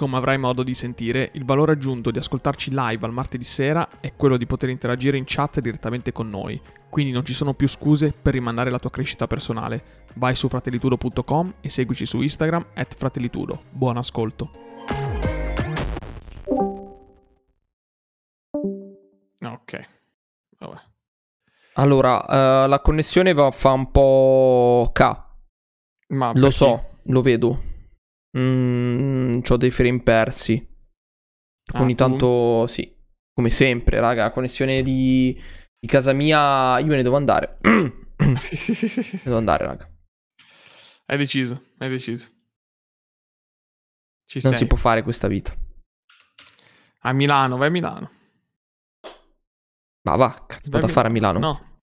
Come avrai modo di sentire, il valore aggiunto di ascoltarci live al martedì sera è quello di poter interagire in chat direttamente con noi, quindi non ci sono più scuse per rimandare la tua crescita personale. Vai su fratellitudo.com e seguici su Instagram at fratellitudo. Buon ascolto. Ok, vabbè. Allora, uh, la connessione va, fa un po' K. Ma lo perché? so, lo vedo. Mm, ho dei frame persi. Ah, Ogni tanto, sì. Come sempre, raga, connessione di, di casa mia. Io me ne devo andare. devo andare, raga. Hai deciso, hai deciso. Ci non sei. si può fare questa vita. A Milano, vai a Milano. Ma va, cazzo, vado a fare a Milano. No.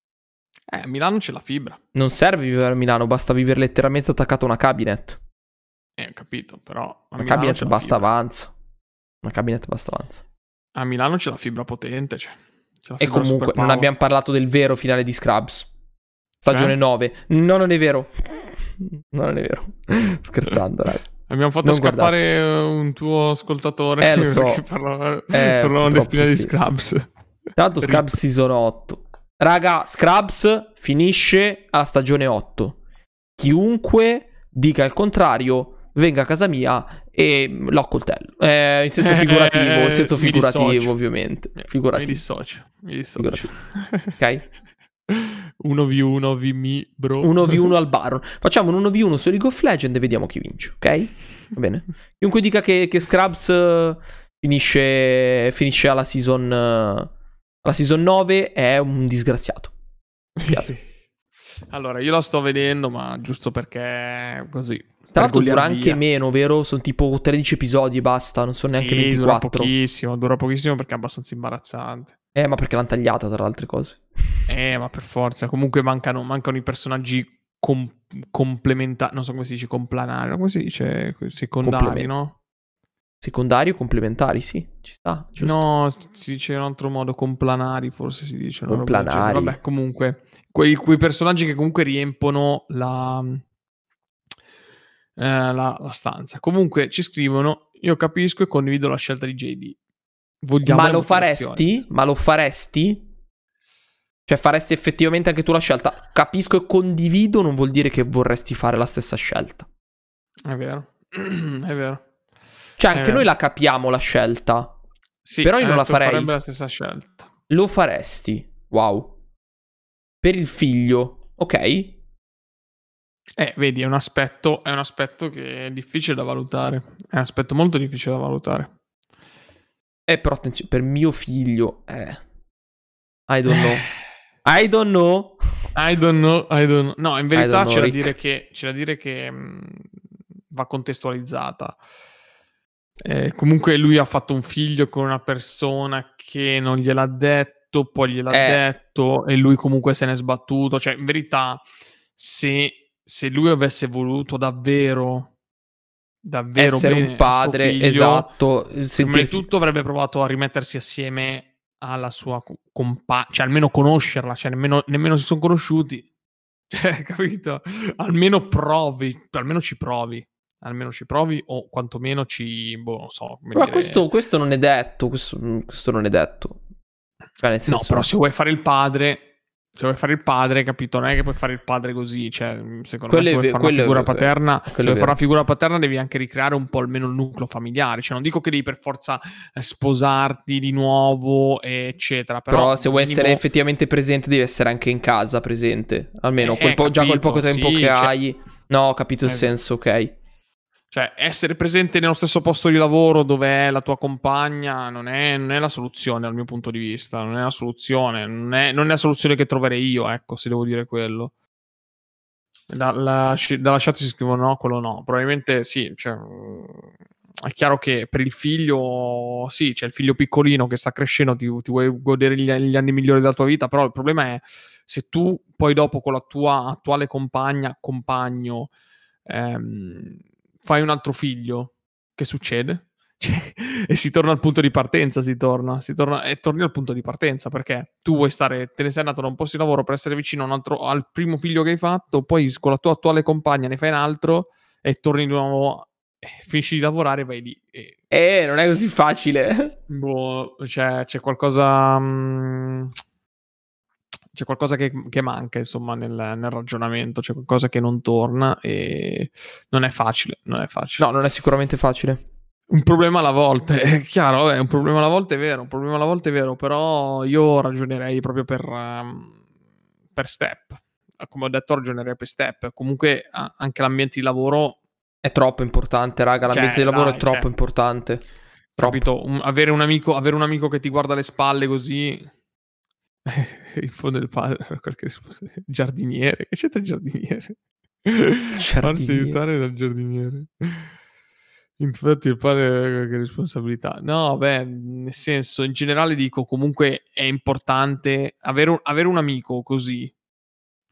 Eh, a Milano c'è la fibra. Non serve vivere a Milano, basta vivere letteralmente attaccato a una cabinet. Eh, ho capito, però... Una cabinet basta avanza. Una cabinet basta avanza. A Milano c'è la fibra potente, cioè. Fibra e comunque non abbiamo parlato del vero finale di Scrubs. Stagione cioè? 9. No, non è vero. No, non è vero. Scherzando, raga. Abbiamo fatto non scappare guardate. un tuo ascoltatore eh, lo so. parlava, eh, parlava del finale sì. di Scrubs. L'altro Scrubs season 8. Raga, Scrubs finisce alla stagione 8. Chiunque dica il contrario venga a casa mia e lo accoltello. Eh, in senso figurativo, in senso figurativo ovviamente. Figurativo. Mi dissocio, mi dissocio. ok? 1v1 vmi bro 1v1 al Baron facciamo un 1v1 su League of Legends e vediamo chi vince ok va bene chiunque dica che, che Scrubs finisce, finisce alla season alla season 9 è un disgraziato allora io la sto vedendo ma giusto perché così tra l'altro dura anche meno, vero? Sono tipo 13 episodi e basta, non sono neanche sì, 24. dura pochissimo, dura pochissimo perché è abbastanza imbarazzante. Eh, ma perché l'hanno tagliata tra le altre cose. Eh, ma per forza. Comunque mancano, mancano i personaggi com- complementari, non so come si dice, complanari, come si dice? Secondari, no? Secondari o complementari, sì, ci sta. Giusto. No, si dice in un altro modo, complanari forse si dice. Complanari. Vabbè, comunque, quei, quei personaggi che comunque riempono la la, la, stanza. Comunque ci scrivono, io capisco e condivido la scelta di JD. Vogliamo Ma lo faresti? Ma lo faresti? Cioè faresti effettivamente anche tu la scelta? Capisco e condivido non vuol dire che vorresti fare la stessa scelta. È vero, è vero. Cioè anche noi la capiamo la scelta. Sì, però io non la farei. farebbe la stessa scelta. Lo faresti? Wow. Per il figlio, ok? Eh, vedi, è un aspetto, è un aspetto che è difficile da valutare. È un aspetto molto difficile da valutare. Eh, però attenzione, per mio figlio, eh. I don't know. I don't know. I don't know, I don't know. No, in verità know, c'è, da dire che, c'è da dire che mh, mm, va contestualizzata. Eh, comunque lui ha fatto un figlio con una persona che non gliel'ha detto, poi gliel'ha eh. detto e lui comunque se n'è sbattuto. Cioè, in verità, se se lui avesse voluto davvero davvero essere bene un padre figlio, esatto sentirsi... prima di tutto avrebbe provato a rimettersi assieme alla sua compagna cioè almeno conoscerla cioè nemmeno, nemmeno si sono conosciuti cioè capito? Almeno provi almeno ci provi almeno ci provi o quantomeno ci boh non so ma dire... questo, questo, non è detto questo, questo non è detto. Cioè, senso... no però se vuoi fare il padre se vuoi fare il padre, capito? Non è che puoi fare il padre così. Cioè, secondo quello me, se vuoi fare una figura paterna, se vuoi fare una figura paterna, devi anche ricreare un po' almeno il nucleo familiare. Cioè, non dico che devi per forza eh, sposarti di nuovo, eccetera. Però, però se vuoi minimo... essere effettivamente presente, devi essere anche in casa presente. Almeno eh, quel po- capito, già quel poco tempo sì, che cioè... hai. No, ho capito il eh, senso, ok. Cioè, essere presente nello stesso posto di lavoro dove è la tua compagna non è, non è la soluzione dal mio punto di vista, non è la soluzione, non è, non è la soluzione che troverei io, ecco, se devo dire quello. Dalla, dalla chat si scrivono no, quello no. Probabilmente sì, cioè, è chiaro che per il figlio, sì, c'è il figlio piccolino che sta crescendo, ti, ti vuoi godere gli, gli, anni migliori della tua vita, però il problema è se tu poi dopo con la tua attuale compagna, compagno, ehm, fai un altro figlio, che succede? Cioè, e si torna al punto di partenza, si torna, si torna e torni al punto di partenza perché tu vuoi stare, te ne sei andato da un posto di lavoro per essere vicino altro, al primo figlio che hai fatto, poi con la tua attuale compagna ne fai un altro e torni di nuovo, eh, finisci di lavorare e vai lì. E... Eh, non è così facile. Boh, cioè, c'è qualcosa... Mh, mm, c'è qualcosa che, che manca, insomma, nel, nel, ragionamento, c'è qualcosa che non torna e non è facile, non è facile. No, non è sicuramente facile. Un problema alla volta, è chiaro, è un problema alla volta è vero, un problema alla volta è vero, però io ragionerei proprio per, um, per step. Come ho detto, ragionerei per step. Comunque anche l'ambiente di lavoro... È troppo importante, raga, l'ambiente cioè, di lavoro dai, è troppo cioè, importante. Troppo. Capito? Un, avere, un amico, avere un amico che ti guarda le spalle così in fondo del padre qualche risposta giardiniere che c'entra il giardiniere? giardiniere. Farsi aiutare dal giardiniere. Infatti il padre ha qualche responsabilità. No beh nel senso in generale dico comunque è importante avere un, avere un amico così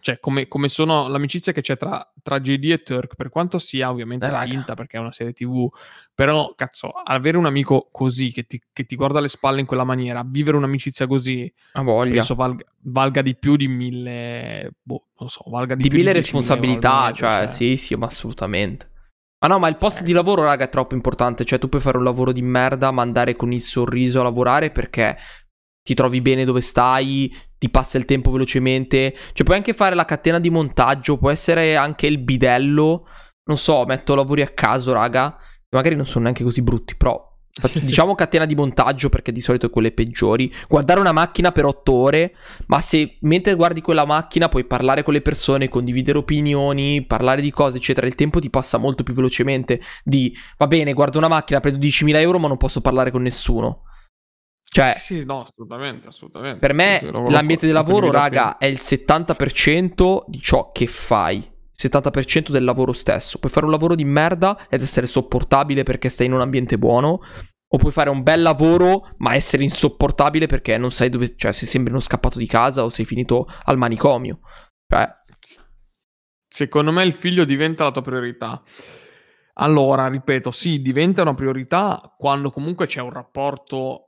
cioè come, come, sono l'amicizia che c'è tra, tra JD e Turk, per quanto sia ovviamente eh, finta perché è una serie TV, però cazzo, avere un amico così che ti, che ti guarda le spalle in quella maniera, vivere un'amicizia così, penso valga, valga, di più di mille, boh, non so, valga di, di più mille di responsabilità, euro, cioè, cioè, sì, sì, ma assolutamente. Ma no, ma il posto eh. di lavoro, raga, è troppo importante. Cioè, tu puoi fare un lavoro di merda, ma andare con il sorriso a lavorare perché ti trovi bene dove stai, ti passa il tempo velocemente. Cioè, puoi anche fare la catena di montaggio, può essere anche il bidello. Non so, metto lavori a caso, raga. Magari non sono neanche così brutti, però. Faccio, diciamo catena di montaggio perché di solito è quelle peggiori. Guardare una macchina per otto ore, ma se mentre guardi quella macchina puoi parlare con le persone, condividere opinioni, parlare di cose, eccetera, il tempo ti passa molto più velocemente di va bene, guardo una macchina, prendo 10.000 euro, ma non posso parlare con nessuno. Cioè, sì, no, assolutamente, assolutamente. Per me sì, l'ambiente di lavoro, raga, è il 70% di ciò che fai. Il 70% del lavoro stesso. Puoi fare un lavoro di merda ed essere sopportabile perché stai in un ambiente buono. O puoi fare un bel lavoro, ma essere insopportabile perché non sai dove. Cioè, se sembri uno scappato di casa o sei finito al manicomio. Cioè. Secondo me il figlio diventa la tua priorità. Allora, ripeto, sì, diventa una priorità quando comunque c'è un rapporto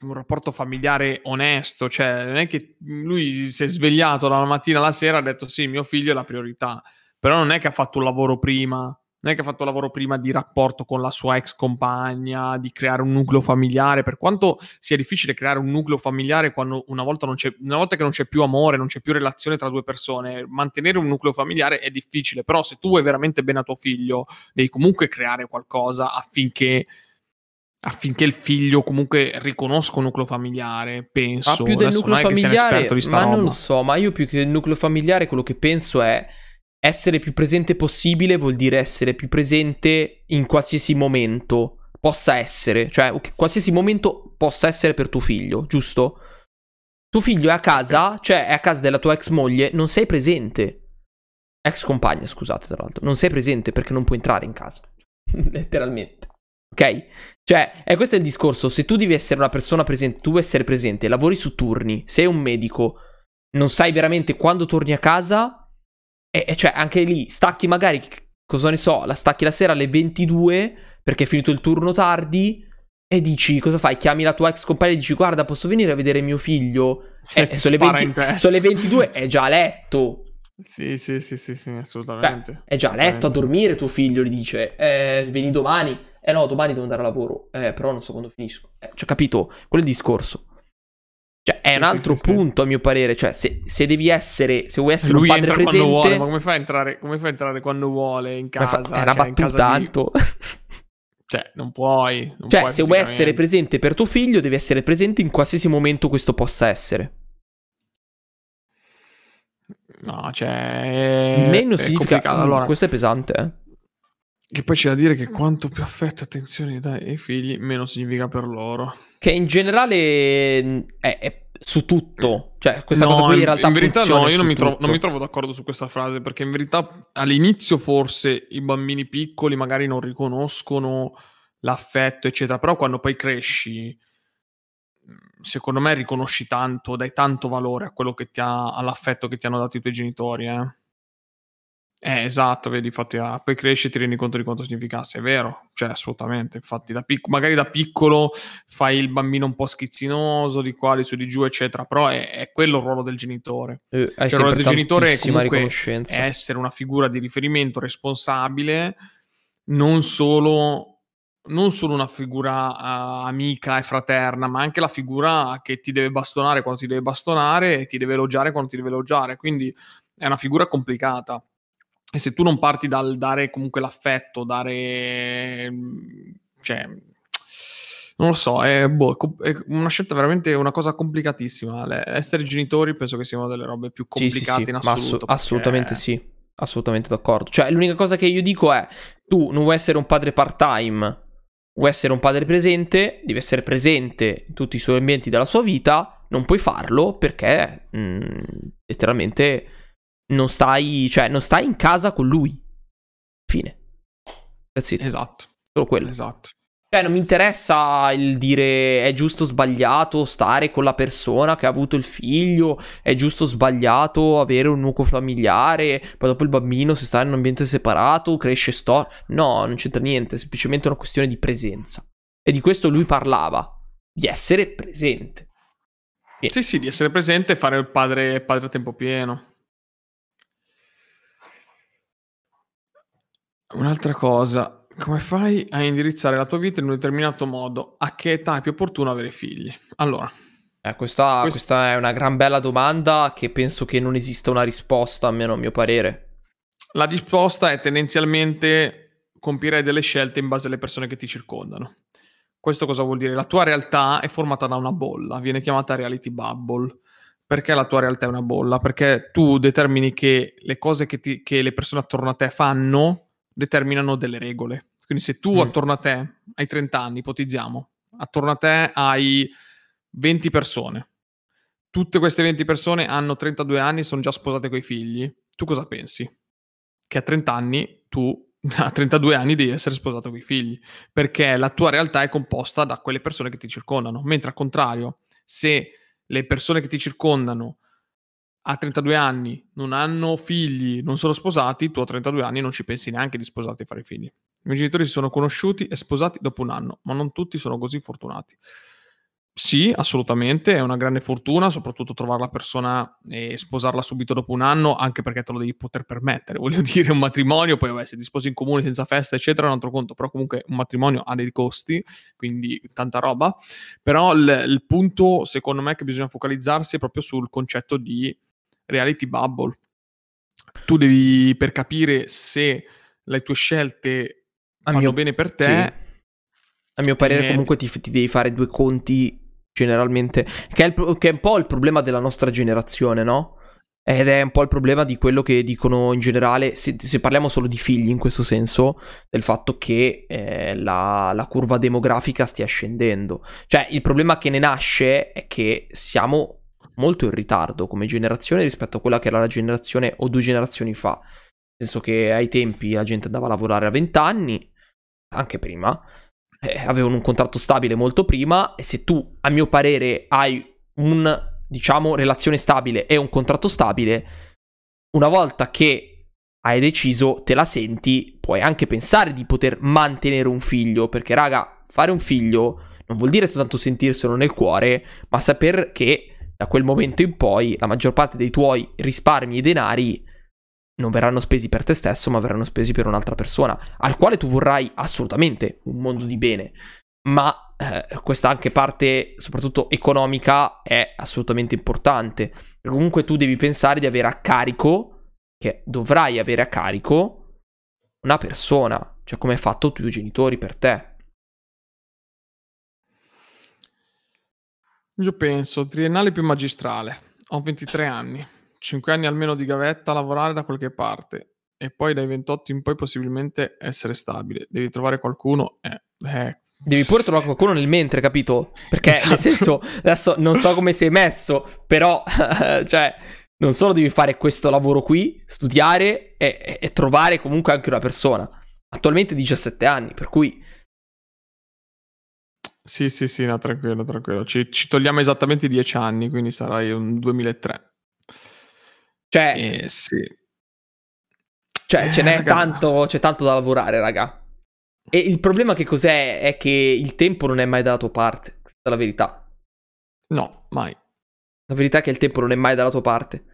un rapporto familiare onesto, cioè non è che lui si è svegliato dalla mattina alla sera e ha detto sì, mio figlio è la priorità, però non è che ha fatto un lavoro prima, non è che ha fatto un lavoro prima di rapporto con la sua ex compagna, di creare un nucleo familiare, per quanto sia difficile creare un nucleo familiare quando una volta, una volta che non c'è più amore, non c'è più relazione tra due persone, mantenere un nucleo familiare è difficile, però se tu vuoi veramente bene a tuo figlio, devi comunque creare qualcosa affinché affinché il figlio comunque riconosca un nucleo familiare, penso. Ma più del Adesso nucleo familiare, ma roba. non lo so, ma io più che il nucleo familiare quello che penso è essere più presente possibile vuol dire essere più presente in qualsiasi momento possa essere, cioè qualsiasi momento possa essere per tuo figlio, giusto? Tuo figlio è a casa, cioè è a casa della tua ex moglie, non sei presente. Ex compagna, scusate, tra l'altro. Non sei presente perché non puoi entrare in casa. Letteralmente. Ok? Cioè, è questo il discorso. Se tu devi essere una persona presente, tu vuoi essere presente, lavori su turni, sei un medico, non sai veramente quando torni a casa, e, e cioè anche lì stacchi magari, cosa ne so, la stacchi la sera alle 22 perché è finito il turno tardi e dici cosa fai? Chiami la tua ex compagna e dici guarda posso venire a vedere mio figlio? Cioè, eh, sono, le 20, sono le 22, è già a letto. Sì, sì, sì, sì, sì assolutamente. Beh, è già a letto a dormire tuo figlio, gli dice, eh, vieni domani eh no, domani devo andare a lavoro, eh, però non so quando finisco. Eh, cioè, capito? Quello è il discorso. Cioè, è un altro sì, sì, punto, sì. a mio parere. Cioè, se, se, devi essere, se vuoi essere Lui un padre presente... quando vuole, ma come fai, a entrare, come fai a entrare quando vuole in casa? Fa, è una cioè, battuta, tanto. Di... cioè, non puoi. Non cioè, puoi se vuoi essere presente per tuo figlio, devi essere presente in qualsiasi momento questo possa essere. No, cioè... Meno significa... Allora, questo è pesante, eh. Che poi c'è da dire che quanto più affetto e attenzione dai ai figli, meno significa per loro. Che in generale mm, è, è su tutto. Cioè, questa no, cosa qui in realtà in verità no, io non mi, trovo, non mi, trovo, d'accordo su questa frase, perché in verità all'inizio forse i bambini piccoli magari non riconoscono l'affetto, eccetera. Però quando poi cresci, secondo me riconosci tanto, dai tanto valore a quello che ti ha, all'affetto che ti hanno dato i tuoi genitori, eh. Eh, esatto, vedi, infatti, ah, poi cresci e ti rendi conto di quanto significasse, è vero, cioè assolutamente, infatti, da pic- magari da piccolo fai il bambino un po' schizzinoso, di qua, di su, di giù, eccetera, però è, è quello il ruolo del genitore. Eh, cioè, il ruolo del genitore è comunque essere una figura di riferimento responsabile, non solo non solo una figura uh, amica e fraterna, ma anche la figura che ti deve bastonare quando ti deve bastonare e ti deve elogiare quando ti deve elogiare. Quindi è una figura complicata. E se tu non parti dal dare comunque l'affetto, dare... cioè... Non lo so, è, boh, è una scelta veramente una cosa complicatissima. essere genitori penso che sia una delle robe più complicate sì, sì, sì, in assoluto. Ass- assolutamente sì, assolutamente d'accordo. Cioè, l'unica cosa che io dico è: tu non vuoi essere un padre part-time, vuoi essere un padre presente, devi essere presente in tutti i suoi ambienti della sua vita. Non puoi farlo perché mh, mm, letteralmente non stai, cioè, non stai in casa con lui. Fine. Esatto. Solo quello. Esatto. Cioè, non mi interessa il dire è giusto o sbagliato stare con la persona che ha avuto il figlio, è giusto o sbagliato avere un nucleo familiare, poi dopo il bambino se sta in un ambiente separato, cresce sto... No, non c'entra niente, è semplicemente una questione di presenza. E di questo lui parlava, di essere presente. Bien. Sì, sì, di essere presente e fare il padre, padre a tempo pieno. Un'altra cosa, come fai a indirizzare la tua vita in un determinato modo? A che età è più opportuno avere figli? Allora, eh, questa, quest... questa, è una gran bella domanda che penso che non esista una risposta, almeno a mio parere. La risposta è tendenzialmente compiere delle scelte in base alle persone che ti circondano. Questo cosa vuol dire? La tua realtà è formata da una bolla, viene chiamata reality bubble. Perché la tua realtà è una bolla? Perché tu determini che le cose che, ti, che le persone attorno a te fanno determinano delle regole. Quindi se tu mm. attorno a te hai 30 anni, ipotizziamo, attorno a te hai 20 persone, tutte queste 20 persone hanno 32 anni e sono già sposate coi figli, tu cosa pensi? Che a 30 anni tu a 32 anni devi essere sposato coi figli, perché la tua realtà è composta da quelle persone che ti circondano, mentre al contrario, se le persone che ti circondano a 32 anni non hanno figli, non sono sposati, tu a 32 anni non ci pensi neanche di sposarti e fare figli. I miei genitori si sono conosciuti e sposati dopo un anno, ma non tutti sono così fortunati. Sì, assolutamente, è una grande fortuna, soprattutto trovare la persona e sposarla subito dopo un anno, anche perché te lo devi poter permettere. Voglio dire, un matrimonio, poi vabbè, se ti sposi in comune senza festa, eccetera, è un altro conto, però comunque un matrimonio ha dei costi, quindi tanta roba. Però il, il punto, secondo me, che bisogna focalizzarsi è proprio sul concetto di reality bubble. Tu devi, per capire se le tue scelte a fanno mio, bene per te... Sì. A mio parere eh, comunque ti, ti, devi fare due conti generalmente, che è, il, che è un po' il problema della nostra generazione, no? Ed è un po' il problema di quello che dicono in generale, se, se parliamo solo di figli in questo senso, del fatto che eh, la, la, curva demografica stia scendendo. Cioè, il problema che ne nasce è che siamo molto in ritardo come generazione rispetto a quella che era la generazione o due generazioni fa. Nel senso che ai tempi la gente andava a lavorare a 20 anni, anche prima, eh, avevano un contratto stabile molto prima e se tu, a mio parere, hai un, diciamo, relazione stabile e un contratto stabile, una volta che hai deciso, te la senti, puoi anche pensare di poter mantenere un figlio, perché raga, fare un figlio non vuol dire soltanto sentirselo nel cuore, ma saper che da quel momento in poi la maggior parte dei tuoi risparmi e denari non verranno spesi per te stesso, ma verranno spesi per un'altra persona, al quale tu vorrai assolutamente un mondo di bene. Ma eh, questa anche parte, soprattutto economica, è assolutamente importante. Perché comunque tu devi pensare di avere a carico, che dovrai avere a carico, una persona, cioè come hai fatto tu i tuoi genitori per te. Io penso triennale più magistrale. Ho 23 anni, 5 anni almeno di gavetta a lavorare da qualche parte e poi dai 28 in poi possibilmente essere stabile. Devi trovare qualcuno eh, eh. Devi pure trovare qualcuno nel mentre, capito? Perché esatto. nel senso, adesso non so come sei messo, però cioè non solo devi fare questo lavoro qui, studiare e, e, e trovare comunque anche una persona. Attualmente 17 anni, per cui Sì, sì, sì, no, tranquillo, tranquillo. Ci, ci togliamo esattamente dieci anni, quindi sarai un 2003. Cioè, eh, sì. Cioè, ce n'è tanto, c'è tanto da lavorare, raga. E il problema che cos'è? È che il tempo non è mai dalla tua parte. Questa è la verità. No, mai. La verità è che il tempo non è mai dalla tua parte.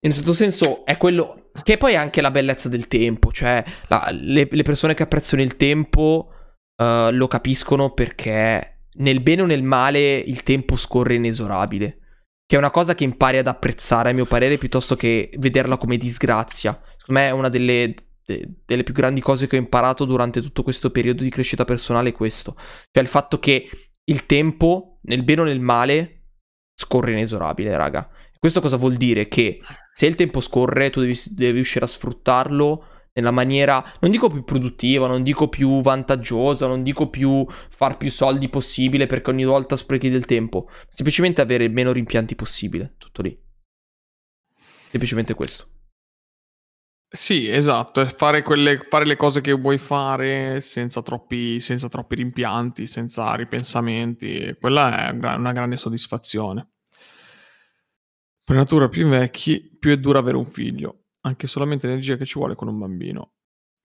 In un certo senso è quello che poi è anche la bellezza del tempo. Cioè, la, le, le, persone che apprezzano il tempo uh, lo capiscono perché nel bene o nel male il tempo scorre inesorabile. Che è una cosa che impari ad apprezzare, a mio parere, piuttosto che vederla come disgrazia. Secondo me è una delle, de, delle più grandi cose che ho imparato durante tutto questo periodo di crescita personale è questo. Cioè il fatto che il tempo, nel bene o nel male, scorre inesorabile, raga. Questo cosa vuol dire? Che se il tempo scorre, tu devi, devi riuscire a sfruttarlo nella maniera, non dico più produttiva, non dico più vantaggiosa, non dico più far più soldi possibile perché ogni volta sprechi del tempo, semplicemente avere meno rimpianti possibile, tutto lì. Semplicemente questo. Sì, esatto, fare, quelle, fare le cose che vuoi fare senza troppi, senza troppi rimpianti, senza ripensamenti, quella è una grande soddisfazione. Per natura più invecchi, più è dura avere un figlio, anche solamente l'energia che ci vuole con un bambino.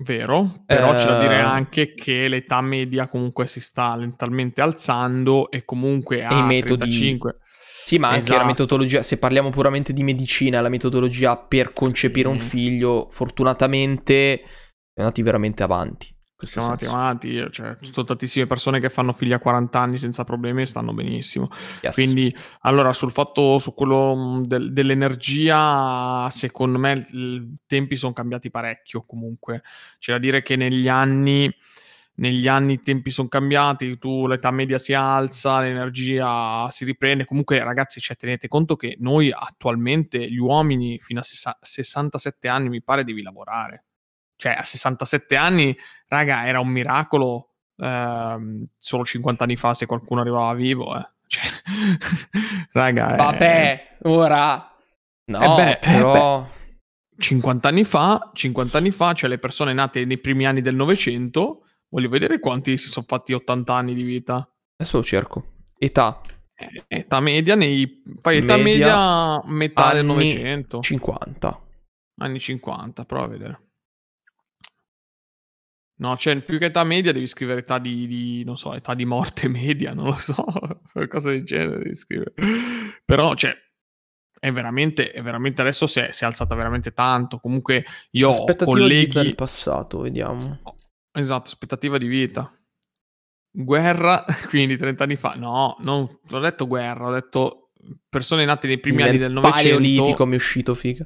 Vero, però uh... c'è da dire eh. anche che l'età media comunque si sta lentamente alzando e comunque a metodi... 35 sì, ma anche esatto. la metodologia, se parliamo puramente di medicina, la metodologia per concepire sì. un figlio, fortunatamente, è andati veramente avanti. Siamo andati avanti, cioè, ci sono tantissime persone che fanno figli a 40 anni senza problemi e stanno benissimo. Yes. Quindi, allora, sul fatto, su quello mm, del, dell'energia, secondo me i tempi sono cambiati parecchio comunque. C'è da dire che negli anni negli anni i tempi sono cambiati, tu l'età media si alza, l'energia si riprende. Comunque, ragazzi, cioè, tenete conto che noi attualmente, gli uomini, fino a 67 anni, mi pare, devi lavorare. Cioè, a 67 anni, raga, era un miracolo ehm, solo 50 anni fa se qualcuno arrivava vivo, eh. Cioè, raga, Vabbè, eh... ora... No, eh beh, però... Eh 50 anni fa, 50 anni fa, cioè le persone nate nei primi anni del Novecento Voglio vedere quanti si sono fatti 80 anni di vita. Adesso lo cerco. Età. Eh, età media nei... Fai età media, media metà del Novecento. 50. Anni 50, prova a vedere. No, cioè più che età media devi scrivere età di, di, non so, età di morte media, non lo so, qualcosa del genere devi scrivere. Però, cioè, è veramente, è veramente adesso si è, si è alzata veramente tanto. Comunque io ho colleghi... del passato, vediamo. Esatto, aspettativa di vita. Guerra, quindi 30 anni fa. No, non ho detto guerra, ho detto persone nate nei primi Nel anni del Novecento. Paleolitico mi è uscito, figa.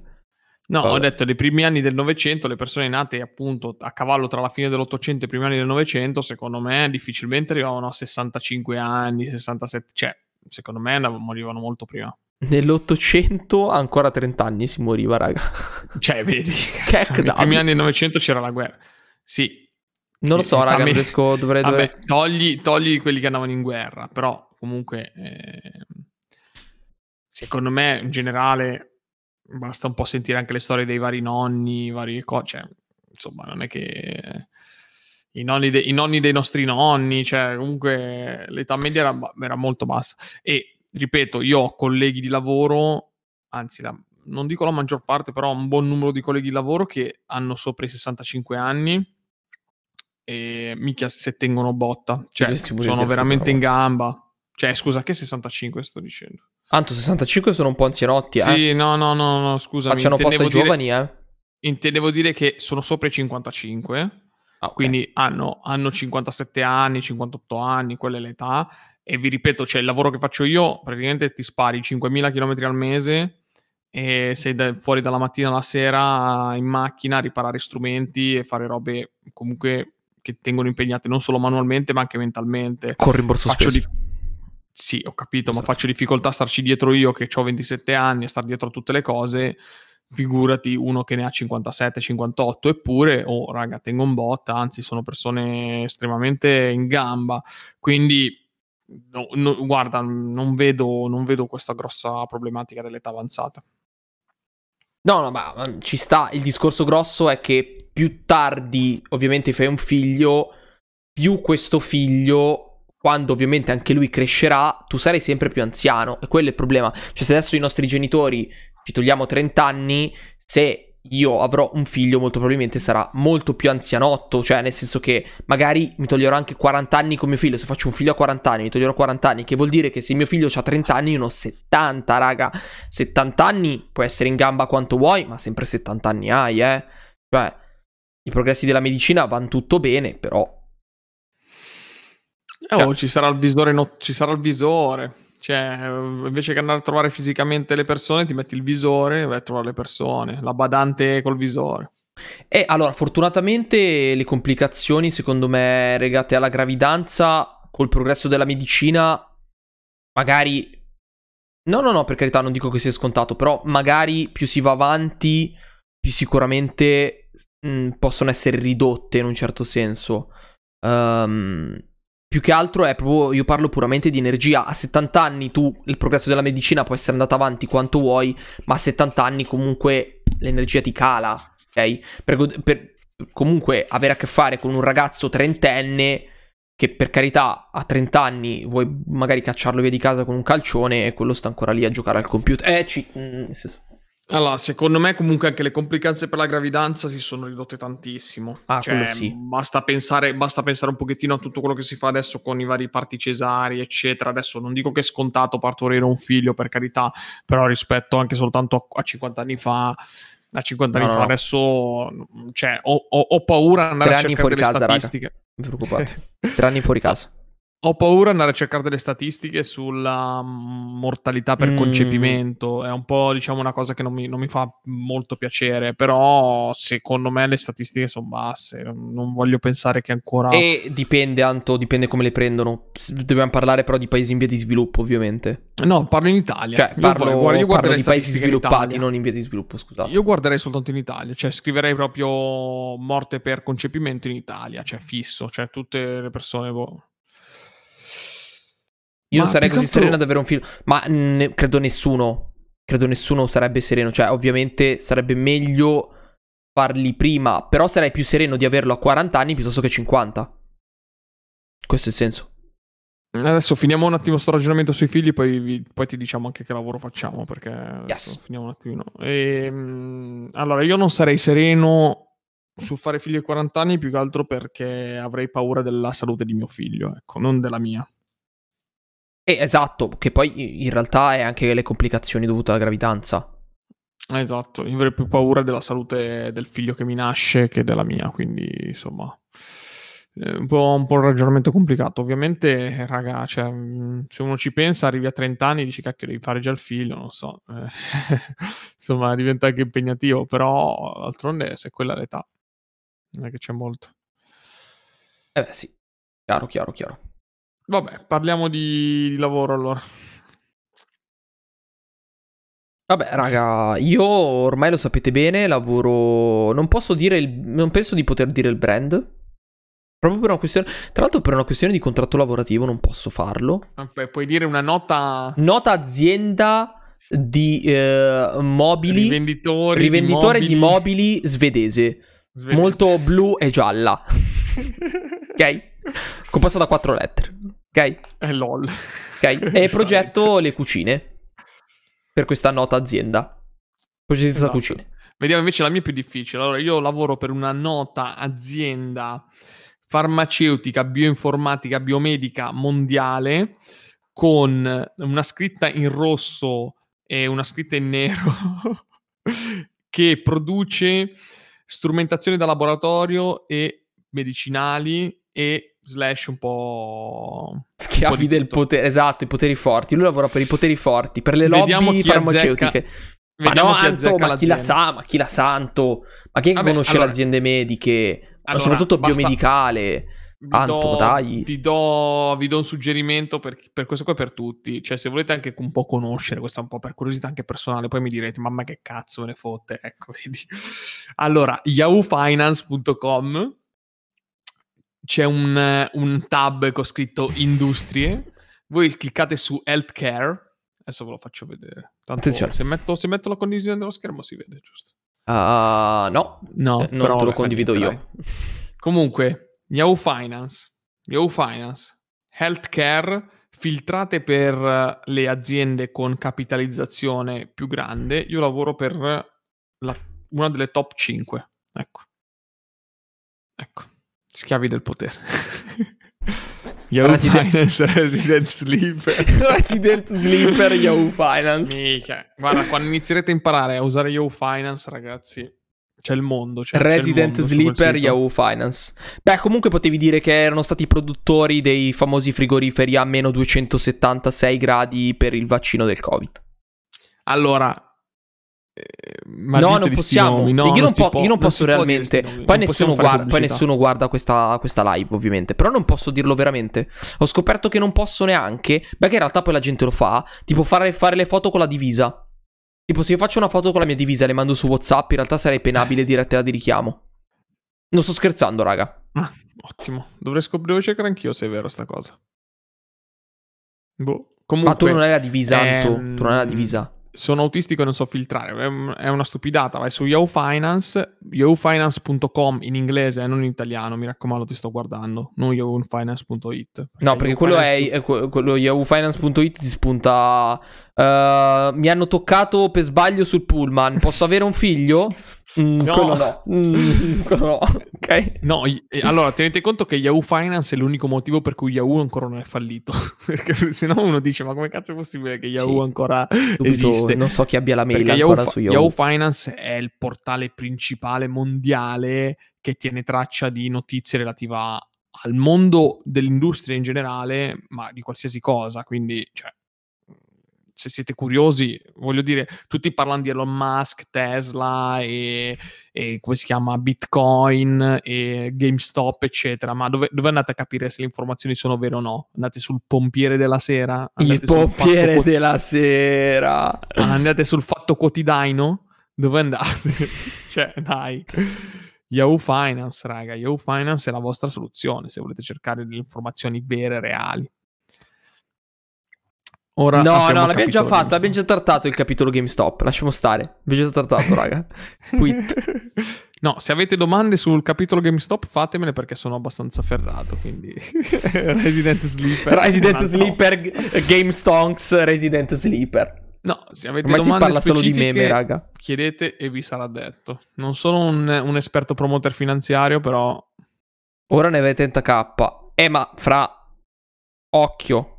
No, Vabbè. ho detto nei primi anni del Novecento, le persone nate appunto a cavallo tra la fine dell'Ottocento e i primi anni del Novecento, secondo me difficilmente arrivavano a 65 anni, 67, cioè secondo me morivano molto prima. Nell'Ottocento ancora 30 anni si moriva, raga. Cioè, vedi, cazzo, nei primi anni del Novecento c'era la guerra. Sì, non lo so, raga, me... riesco, dovrei, dovrei... Vabbè, togli, togli, quelli che andavano in guerra, però comunque eh, secondo me in generale basta un po' sentire anche le storie dei vari nonni, varie cose, cioè, insomma, non è che i nonni, de- i nonni, dei nostri nonni, cioè comunque l'età media era, era, molto bassa. E ripeto, io ho colleghi di lavoro, anzi, la, non dico la maggior parte, però un buon numero di colleghi di lavoro che hanno sopra i 65 anni e mica se tengono botta, cioè sono veramente in gamba. Cioè, scusa, che 65 sto dicendo? Tanto 65 sono un po' anzianotti, eh? Sì, no, no, no, no, scusami. Facciano posto ai giovani, eh? Intendevo dire che sono sopra i 55, ah, okay. quindi hanno, hanno 57 anni, 58 anni, quella è l'età. E vi ripeto, cioè il lavoro che faccio io, praticamente ti spari 5.000 km al mese e sei da, fuori dalla mattina alla sera in macchina a riparare strumenti e fare robe comunque che tengono impegnate non solo manualmente ma anche mentalmente. Con rimborso faccio di... Sì, ho capito, esatto. ma faccio difficoltà a starci dietro io che ho 27 anni a star dietro a tutte le cose. Figurati uno che ne ha 57, 58, eppure, oh raga, tengo un bot, anzi sono persone estremamente in gamba. Quindi, no, no, guarda, non vedo, non vedo questa grossa problematica dell'età avanzata. No, no, ma ci sta. Il discorso grosso è che più tardi, ovviamente, fai un figlio, più questo figlio quando ovviamente anche lui crescerà, tu sarai sempre più anziano. E quello è il problema. Cioè, se adesso i nostri genitori ci togliamo 30 anni, se io avrò un figlio molto probabilmente sarà molto più anzianotto, cioè nel senso che magari mi toglierò anche 40 anni con mio figlio, se faccio un figlio a 40 anni mi toglierò 40 anni, che vuol dire che se mio figlio ha 30 anni io ne ho 70, raga, 70 anni puoi essere in gamba quanto vuoi, ma sempre 70 anni hai, eh, cioè i progressi della medicina vanno tutto bene, però... Eh, oh, ci sarà il visore, no, ci sarà il visore. Cioè, invece che andare a trovare fisicamente le persone, ti metti il visore e vai a trovare le persone. La badante col visore. E allora, fortunatamente le complicazioni, secondo me, legate alla gravidanza, col progresso della medicina, magari... No, no, no, per carità, non dico che sia scontato, però magari più si va avanti, più sicuramente mh, mm, possono essere ridotte in un certo senso. Um, più che altro è proprio, io parlo puramente di energia. A 70 anni tu, il progresso della medicina può essere andato avanti quanto vuoi, ma a 70 anni comunque l'energia ti cala, ok? Per, per comunque avere a che fare con un ragazzo trentenne che per carità a 30 anni vuoi magari cacciarlo via di casa con un calcione e quello sta ancora lì a giocare al computer. Eh, ci, mm, nel senso, allora, secondo me comunque anche le complicanze per la gravidanza si sono ridotte tantissimo. Ah, cioè, sì. basta, pensare, basta pensare un pochettino a tutto quello che si fa adesso con i vari parti cesari, eccetera. Adesso non dico che è scontato partorire un figlio, per carità, però rispetto anche soltanto a 50 anni fa, a 50 no, anni no, fa, no. adesso cioè, ho, ho, ho, paura di andare a cercare delle casa, statistiche. Raga. Mi preoccupate. Tre anni fuori casa. Ho paura di andare a cercare delle statistiche sulla mm, mortalità per mm. concepimento. È un po', diciamo, una cosa che non mi, non mi, fa molto piacere. Però, secondo me, le statistiche sono basse. Non voglio pensare che ancora. E dipende, Anto, dipende come le prendono. Dobbiamo parlare, però, di paesi in via di sviluppo, ovviamente. No, parlo in Italia. Cioè, parlo, io, guarda, io parlo di paesi sviluppati, in non in via di sviluppo, scusate. Io guarderei soltanto in Italia. Cioè, scriverei proprio morte per concepimento in Italia. Cioè, fisso. Cioè, tutte le persone. Boh io ma non sarei così cazzo... sereno ad avere un figlio. Ma ne, credo nessuno. Credo nessuno sarebbe sereno. Cioè, ovviamente sarebbe meglio farli prima. Però sarei più sereno di averlo a 40 anni piuttosto che 50. Questo è il senso. Adesso finiamo un attimo sto ragionamento sui figli, poi, vi, poi ti diciamo anche che lavoro facciamo. Perché yes. finiamo un attimino. E, ehm, allora, io non sarei sereno sul fare figli a 40 anni più che altro perché avrei paura della salute di mio figlio, ecco, non della mia. Eh, esatto, che poi in realtà è anche le complicazioni dovute alla gravidanza. Esatto, io avrei più paura della salute del figlio che mi nasce che della mia, quindi insomma un po', un po' un ragionamento complicato. Ovviamente, raga, cioè, se uno ci pensa, arrivi a 30 anni e dici cacchio devi fare già il figlio, non so. Eh, insomma, diventa anche impegnativo, però d'altronde se quella è l'età, non è che c'è molto. Eh beh, sì, chiaro, chiaro, chiaro. Vabbè, parliamo di, di lavoro allora. Vabbè, raga, io ormai lo sapete bene, lavoro. Non posso dire il. Non penso di poter dire il brand. Proprio per una questione. Tra l'altro, per una questione di contratto lavorativo non posso farlo. Vabbè, puoi dire una nota. Nota azienda di eh, mobili. Rivenditori. Rivenditore di mobili, di mobili svedese. svedese. Molto blu e gialla. ok? Composta da quattro lettere. Ok? Eh, lol. Ok? E progetto le cucine. Per questa nota azienda. Progettista esatto. cucine. Vediamo invece la mia più difficile. Allora, io lavoro per una nota azienda farmaceutica, bioinformatica, biomedica mondiale con una scritta in rosso e una scritta in nero che produce strumentazioni da laboratorio e medicinali e slash un po'... Schiaffi un po del potere, esatto, i poteri forti. Lui lavora per i poteri forti, per le lobby farmaceutiche. Azzecca... Ma no, Anto, ma chi la sa, ma chi la sa, Anto? Ma chi Vabbè, conosce allora... le aziende mediche? Allora, soprattutto basta... biomedicale. Vi Anto, do, dai. Vi do, vi do, un suggerimento per, per, questo qua per tutti. Cioè, se volete anche un po' conoscere, questa un po' per curiosità anche personale, poi mi direte, mamma che cazzo ne fotte. Ecco, vedi. Allora, yahoofinance.com c'è un, un tab con scritto industrie, voi cliccate su healthcare, adesso ve lo faccio vedere. Tanto Attenzione. Se metto, se metto la condivisione dello schermo si vede, giusto? Uh, no, no eh, non te lo condivido io. Comunque, Yahoo Finance, Yahoo Finance, healthcare filtrate per le aziende con capitalizzazione più grande. Io lavoro per la, una delle top 5. Ecco. Ecco. Schiavi del potere. Yahoo Resident... Finance, Resident Sleeper. Resident Sleeper, Yahoo Finance. Mica. Guarda, quando inizierete a imparare a usare Yahoo Finance, ragazzi, c'è il mondo. C'è, Resident c'è il mondo Sleeper, Yahoo Finance. Beh, comunque potevi dire che erano stati i produttori dei famosi frigoriferi a meno 276 gradi per il vaccino del Covid. Allora, eh, no, non possiamo. Nomi, no, io, non po- po- io non posso non realmente. Poi, nessuno guarda, poi nessuno, guarda, questa, questa, live, ovviamente. Però non posso dirlo veramente. Ho scoperto che non posso neanche. Beh, che in realtà poi la gente lo fa. Tipo fare, fare le foto con la divisa. Tipo, se io faccio una foto con la mia divisa e le mando su WhatsApp, in realtà sarei penabile di rettera di richiamo. Non sto scherzando, raga. Ah, ottimo. Dovrei scoprire, cercare anch'io se è vero sta cosa. Boh. Comunque, Ma tu non hai la divisa, ehm... Tu non hai la divisa sono autistico e non so filtrare, è una stupidata, vai su Yahoo Finance, yahoofinance.com in inglese e non in italiano, mi raccomando ti sto guardando, non yahoofinance.it. No, perché quello è, quello yahoofinance.it ti spunta Uh, mi hanno toccato per sbaglio sul pullman. Posso avere un figlio? Mm, no. Quello no. Mm, quello no. Ok. No, allora tenete conto che Yahoo Finance è l'unico motivo per cui Yahoo ancora non è fallito. Perché se no uno dice: Ma come cazzo è possibile che Yahoo sì. ancora Dubito, esiste? Non so chi abbia la mail Yahoo, fa- Yahoo. Yahoo Finance è il portale principale mondiale che tiene traccia di notizie relative al mondo dell'industria in generale, ma di qualsiasi cosa. Quindi, cioè, se siete curiosi, voglio dire, tutti parlano di Elon Musk, Tesla e, e come si chiama, Bitcoin e GameStop, eccetera, ma dove, dove, andate a capire se le informazioni sono vere o no? Andate sul pompiere della sera? Il pompiere della sera! Andate sul fatto quotidiano? Dove andate? cioè, dai. Yahoo Finance, raga, Yahoo Finance è la vostra soluzione se volete cercare delle informazioni vere, reali. Ora no, no, l'abbiamo già fatto, abbiamo già trattato il capitolo GameStop, lasciamo stare. Abbiamo già trattato, raga. Quit. No, se avete domande sul capitolo GameStop fatemele perché sono abbastanza ferrato, quindi Resident Sleeper. Resident Sleeper, no. GameStonks, Resident Sleeper. No, se avete Ormai domande si parla solo di meme, raga. Chiedete e vi sarà detto. Non sono un, un esperto promoter finanziario, però Ora ne avete 30k. Eh, ma fra occhio,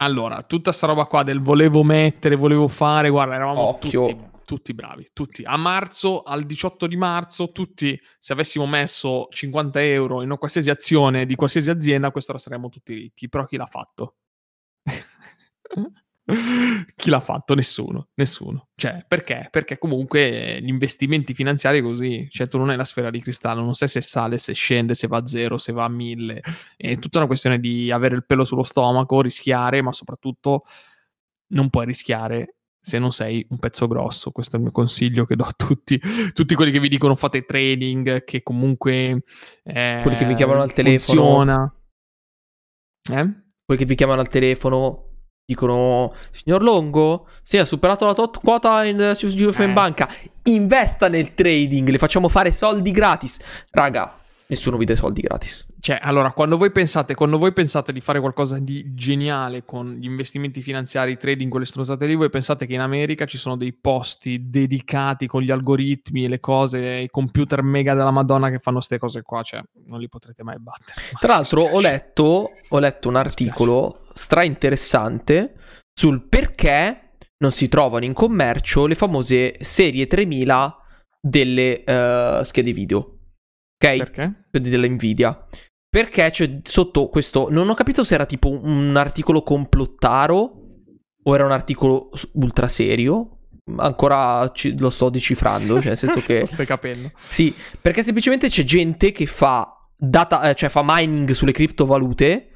allora, tutta sta roba qua del volevo mettere, volevo fare, guarda, eravamo tutti, tutti, bravi, tutti. A marzo, al 18 di marzo, tutti, se avessimo messo 50 euro in una qualsiasi azione di qualsiasi azienda, quest'ora saremmo tutti ricchi. Però chi l'ha fatto? Chi l'ha fatto? Nessuno, nessuno. Cioè, perché? Perché comunque gli investimenti finanziari così, cioè tu non hai la sfera di cristallo, non sai se sale, se scende, se va a zero, se va a mille. È tutta una questione di avere il pelo sullo stomaco, rischiare, ma soprattutto non puoi rischiare se non sei un pezzo grosso. Questo è il mio consiglio che do a tutti, tutti quelli che vi dicono fate trading, che comunque eh, quelli che vi chiamano al telefono. Funziona. Eh? Quelli che vi chiamano al telefono Dicono, signor Longo, sì, ha superato la tot quota in, su eh. in banca. Investa nel trading, le facciamo fare soldi gratis. Raga, nessuno vi dà soldi gratis. Cioè, allora, quando voi pensate, quando voi pensate di fare qualcosa di geniale con gli investimenti finanziari, trading, quelle stronzate lì, voi pensate che in America ci sono dei posti dedicati con gli algoritmi e le cose, i computer mega della Madonna che fanno queste cose qua, cioè, non li potrete mai battere. Tra l'altro, ho letto, ho letto un articolo stra interessante sul perché non si trovano in commercio le famose serie 3000 delle uh, schede video. Ok? Perché? Della Nvidia. Perché c'è sotto questo. Non ho capito se era tipo un articolo complottaro o era un articolo ultra serio. Ancora ci, lo sto decifrando, cioè nel senso che. lo stai capendo. Sì, perché semplicemente c'è gente che fa data, eh, cioè fa mining sulle criptovalute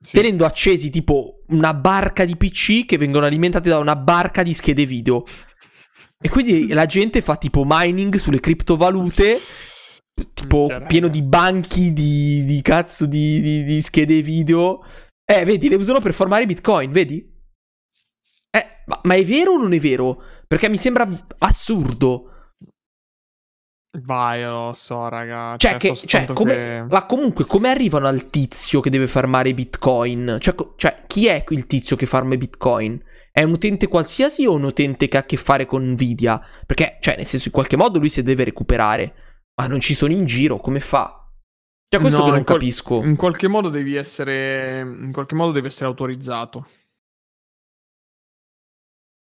sì. tenendo accesi tipo una barca di PC che vengono alimentati da una barca di schede video. E quindi la gente fa tipo mining sulle criptovalute, tipo pieno di banchi di, di cazzo di, di, di, schede video. Eh, vedi, le usano per formare bitcoin, vedi? Eh, ma, ma è vero o non è vero? Perché mi sembra assurdo. Vai, lo so, raga. Cioè, cioè, che, cioè come, che... ma comunque, come arrivano al tizio che deve farmare Bitcoin? Cioè, cioè, chi è il tizio che farma Bitcoin? È un utente qualsiasi o un utente che ha a che fare con Nvidia? Perché, cioè, nel senso, in qualche modo lui si deve recuperare. Ma non ci sono in giro, come fa? Cioè, questo no, che non qual- capisco. In qualche modo devi essere. In qualche modo deve essere autorizzato.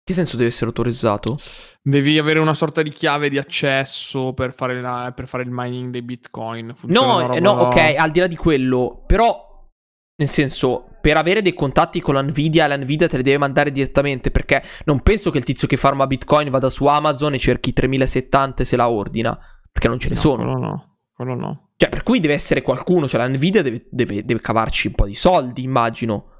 Che senso deve essere autorizzato? Devi avere una sorta di chiave di accesso per fare, la, per fare il mining dei bitcoin. Funziona no, no, ok, al di là di quello, però, nel senso, per avere dei contatti con la Nvidia, la Nvidia te li deve mandare direttamente, perché non penso che il tizio che farma bitcoin vada su Amazon e cerchi 3070 e se la ordina, perché non ce ne no, sono. Quello no, quello no. Cioè, per cui deve essere qualcuno, cioè la Nvidia deve, deve, deve cavarci un po' di soldi, immagino.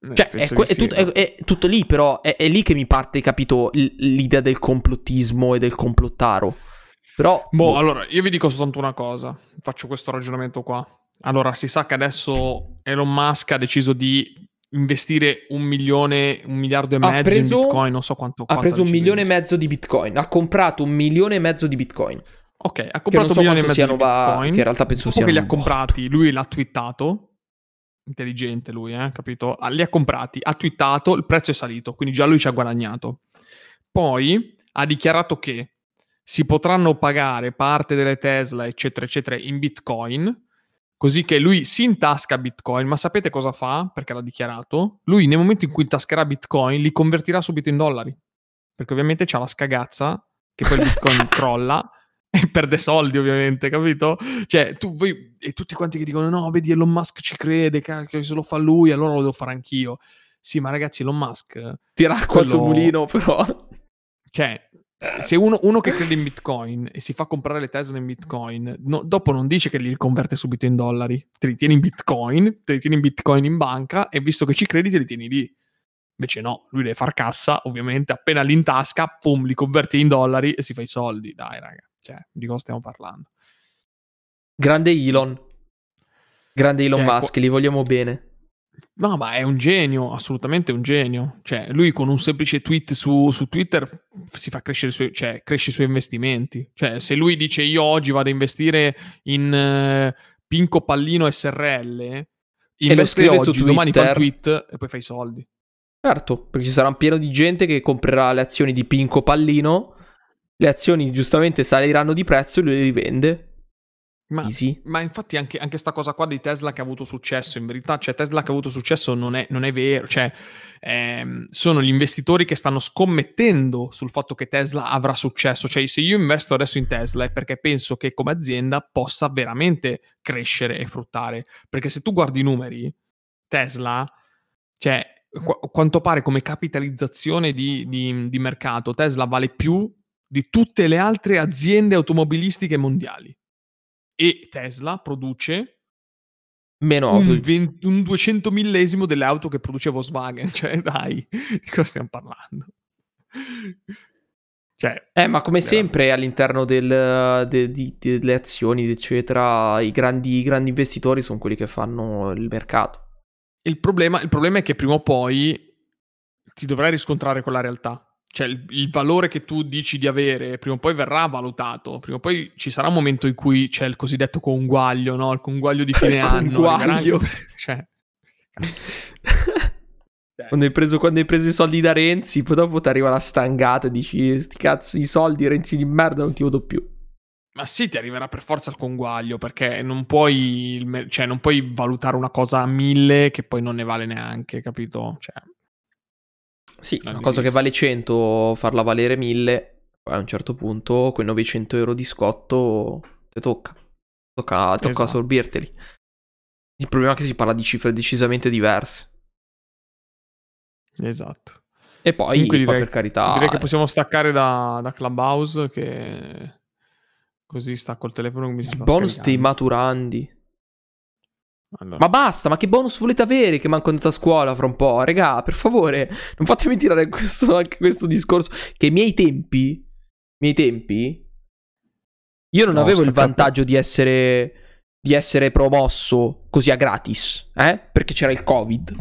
Eh, cioè, è, è, tut- è, è, tutto lì, però è, lì che mi parte, capito, l- l'idea del complottismo e del complottaro. Però... Boh, boh, allora, io vi dico soltanto una cosa, faccio questo ragionamento qua. Allora, si sa che adesso Elon Musk ha deciso di investire un milione, un miliardo e mezzo preso, in Bitcoin, non so quanto. Ha preso un milione e mezzo di Bitcoin, ha comprato un milione e mezzo di Bitcoin. Ok, ha comprato so un milione e mezzo di Bitcoin. Che in realtà penso sia. che li ha comprati, lui l'ha twittato intelligente lui, eh, capito? Ah, li ha comprati, ha twittato, il prezzo è salito, quindi già lui ci ha guadagnato. Poi ha dichiarato che si potranno pagare parte delle Tesla, eccetera, eccetera, in Bitcoin, così che lui si intasca Bitcoin, ma sapete cosa fa? Perché l'ha dichiarato. Lui nel momento in cui intascherà Bitcoin li convertirà subito in dollari, perché ovviamente c'ha la scagazza che poi il Bitcoin crolla e perde soldi ovviamente, capito? Cioè, tu, voi, e tutti quanti che dicono no, vedi Elon Musk ci crede, che se lo fa lui, allora lo devo fare anch'io. Sì, ma ragazzi, Elon Musk... Tira acqua quello... sul mulino, però... Cioè, se uno, uno, che crede in Bitcoin e si fa comprare le Tesla in Bitcoin, no, dopo non dice che li riconverte subito in dollari. Te li tieni in Bitcoin, te li tieni in Bitcoin in banca e visto che ci credi te li tieni lì. Invece no, lui deve far cassa, ovviamente, appena li intasca, pum, li converte in dollari e si fa i soldi. Dai, raga. Cioè, di cosa stiamo parlando? Grande Elon. Grande Elon cioè, Musk, qu- li vogliamo bene. No, ma è un genio, assolutamente un genio. Cioè, lui con un semplice tweet su, su Twitter si fa crescere i suoi, cioè, cresce i suoi investimenti. Cioè, se lui dice io oggi vado a investire in uh, Pinco Pallino SRL, investe oggi, domani fa un tweet e poi fai i soldi. Certo, perché ci sarà un pieno di gente che comprerà le azioni di Pinco Pallino le azioni giustamente saliranno di prezzo e lui le rivende. Ma, ma, infatti anche, anche sta cosa qua di Tesla che ha avuto successo, in verità, cioè Tesla che ha avuto successo non è, non è vero, cioè ehm, sono gli investitori che stanno scommettendo sul fatto che Tesla avrà successo, cioè se io investo adesso in Tesla è perché penso che come azienda possa veramente crescere e fruttare, perché se tu guardi i numeri, Tesla, cioè qu- quanto pare come capitalizzazione di, di, di mercato, Tesla vale più di tutte le altre aziende automobilistiche mondiali. E Tesla produce Meno un, 20, un 200 millesimo delle auto che produce Volkswagen. Cioè, dai, di cosa stiamo parlando? Cioè, eh, ma come veramente. sempre all'interno del, de, de, delle azioni, eccetera, i grandi, i grandi investitori sono quelli che fanno il mercato. Il problema, il problema è che prima o poi ti dovrai riscontrare con la realtà cioè il, il, valore che tu dici di avere prima o poi verrà valutato, prima o poi ci sarà un momento in cui c'è il cosiddetto conguaglio, no? Il conguaglio di fine anno. Conguaglio. cioè... Quando hai, preso, quando hai, preso, i soldi da Renzi, poi dopo ti arriva la stangata e dici: Sti cazzo di soldi, Renzi di merda, non ti voto più. Ma sì, ti arriverà per forza il conguaglio, perché non puoi, cioè, non puoi valutare una cosa a mille che poi non ne vale neanche, capito? Cioè, sì, una cosa che vale 100, farla valere 1000, a un certo punto quei 900 euro di scotto ti tocca. Tocca, tocca esatto. assorbirteli. Il problema è che si parla di cifre decisamente diverse. Esatto. E poi, poi direi, per carità... Direi che possiamo staccare da, da Clubhouse che... Così sta col telefono che mi si fa Bonus dei maturandi. Allora. Ma basta, ma che bonus volete avere che manco andate a scuola fra un po'? Regà, per favore, non fatemi tirare questo, anche questo discorso. Che ai miei tempi, miei tempi, io non no, avevo il vantaggio di essere, di essere promosso così a gratis, eh? Perché c'era il covid.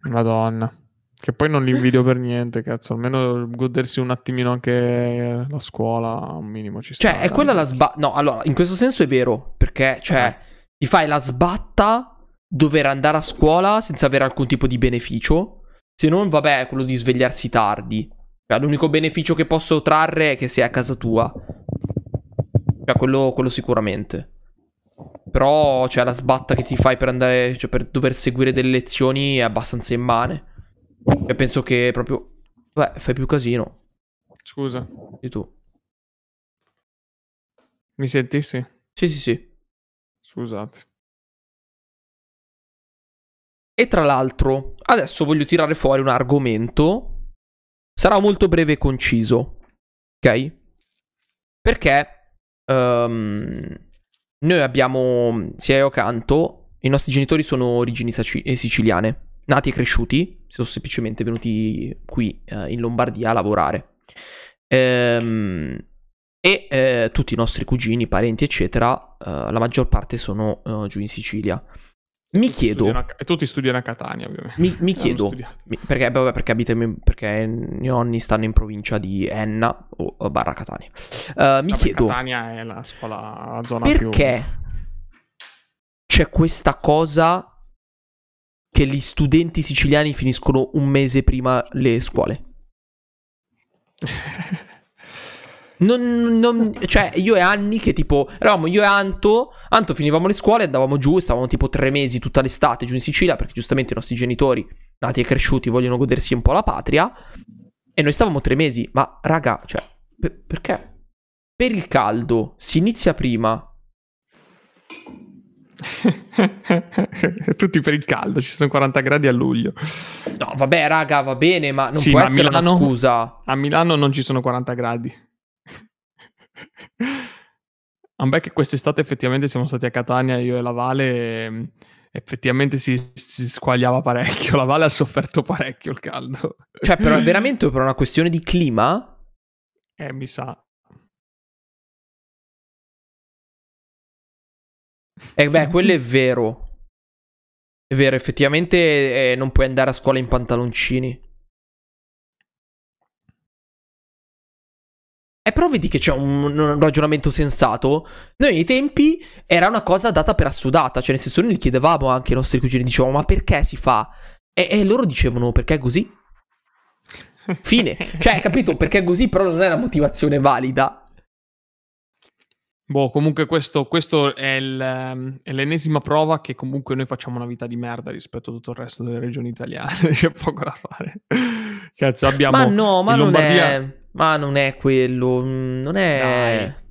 Madonna. Che poi non li invidio per niente, cazzo. Almeno godersi un attimino anche la scuola, un minimo ci sta. Cioè, è quella la sbatta. No, allora, in questo senso è vero. Perché, cioè, eh. Ti fai la sbatta dover andare a scuola senza avere alcun tipo di beneficio. Se non, vabbè, quello di svegliarsi tardi. Cioè, l'unico beneficio che posso trarre è che sei a casa tua. Cioè, quello, quello sicuramente. Però, cioè, la sbatta che ti fai per andare, cioè, per dover seguire delle lezioni è abbastanza immane. E penso che proprio... Beh, fai più casino. Scusa. Di tu. Mi senti? Sì. Sì, sì, sì. Scusate. E tra l'altro, adesso voglio tirare fuori un argomento. Sarà molto breve e conciso. Ok? Perché um, noi abbiamo, sia io canto, i nostri genitori sono origini saci- eh, siciliane nati e cresciuti, sono semplicemente venuti qui eh, in Lombardia a lavorare. Ehm, e eh, tutti i nostri cugini, parenti, eccetera, eh, la maggior parte sono eh, giù in Sicilia. Mi tutti chiedo. A, e tutti studiano a Catania, ovviamente. Mi, mi chiedo. Mi, perché, vabbè, perché, abitami, perché i miei nonni stanno in provincia di Enna o, o barra Catania. Uh, mi vabbè, chiedo. Catania è la scuola, la zona perché più. Perché c'è questa cosa che gli studenti siciliani finiscono un mese prima le scuole. Non, non, cioè, io e Anni che tipo eravamo io e Anto. Anto finivamo le scuole, andavamo giù e stavamo tipo tre mesi tutta l'estate giù in Sicilia perché giustamente i nostri genitori, nati e cresciuti, vogliono godersi un po' la patria. E noi stavamo tre mesi. Ma raga, cioè, per, perché? Per il caldo si inizia prima. Tutti per il caldo, ci sono 40 gradi a luglio. No, vabbè, raga, va bene, ma non sì, può essere Milano, una scusa. A Milano non ci sono 40 gradi. A me che quest'estate effettivamente siamo stati a Catania, io e la Vale, e effettivamente si, si, squagliava parecchio. La Vale ha sofferto parecchio il caldo. Cioè, però è veramente per una questione di clima? Eh, mi sa. Eh beh, quello è vero. È vero, effettivamente eh, non puoi andare a scuola in pantaloncini. E però vedi che c'è un, un, ragionamento sensato. Noi ai tempi era una cosa data per assodata. Cioè, nel senso, noi chiedevamo anche ai nostri cugini, dicevamo, ma perché si fa? E, e loro dicevano, perché è così. Fine. cioè, capito? Perché è così, però non è una motivazione valida. Boh, comunque questo, questo è, il, ehm, è, l'ennesima prova che comunque noi facciamo una vita di merda rispetto a tutto il resto delle regioni italiane. C'è poco da fare. Cazzo, abbiamo... Ma no, ma non è... Ma non è quello. Non è... Dai.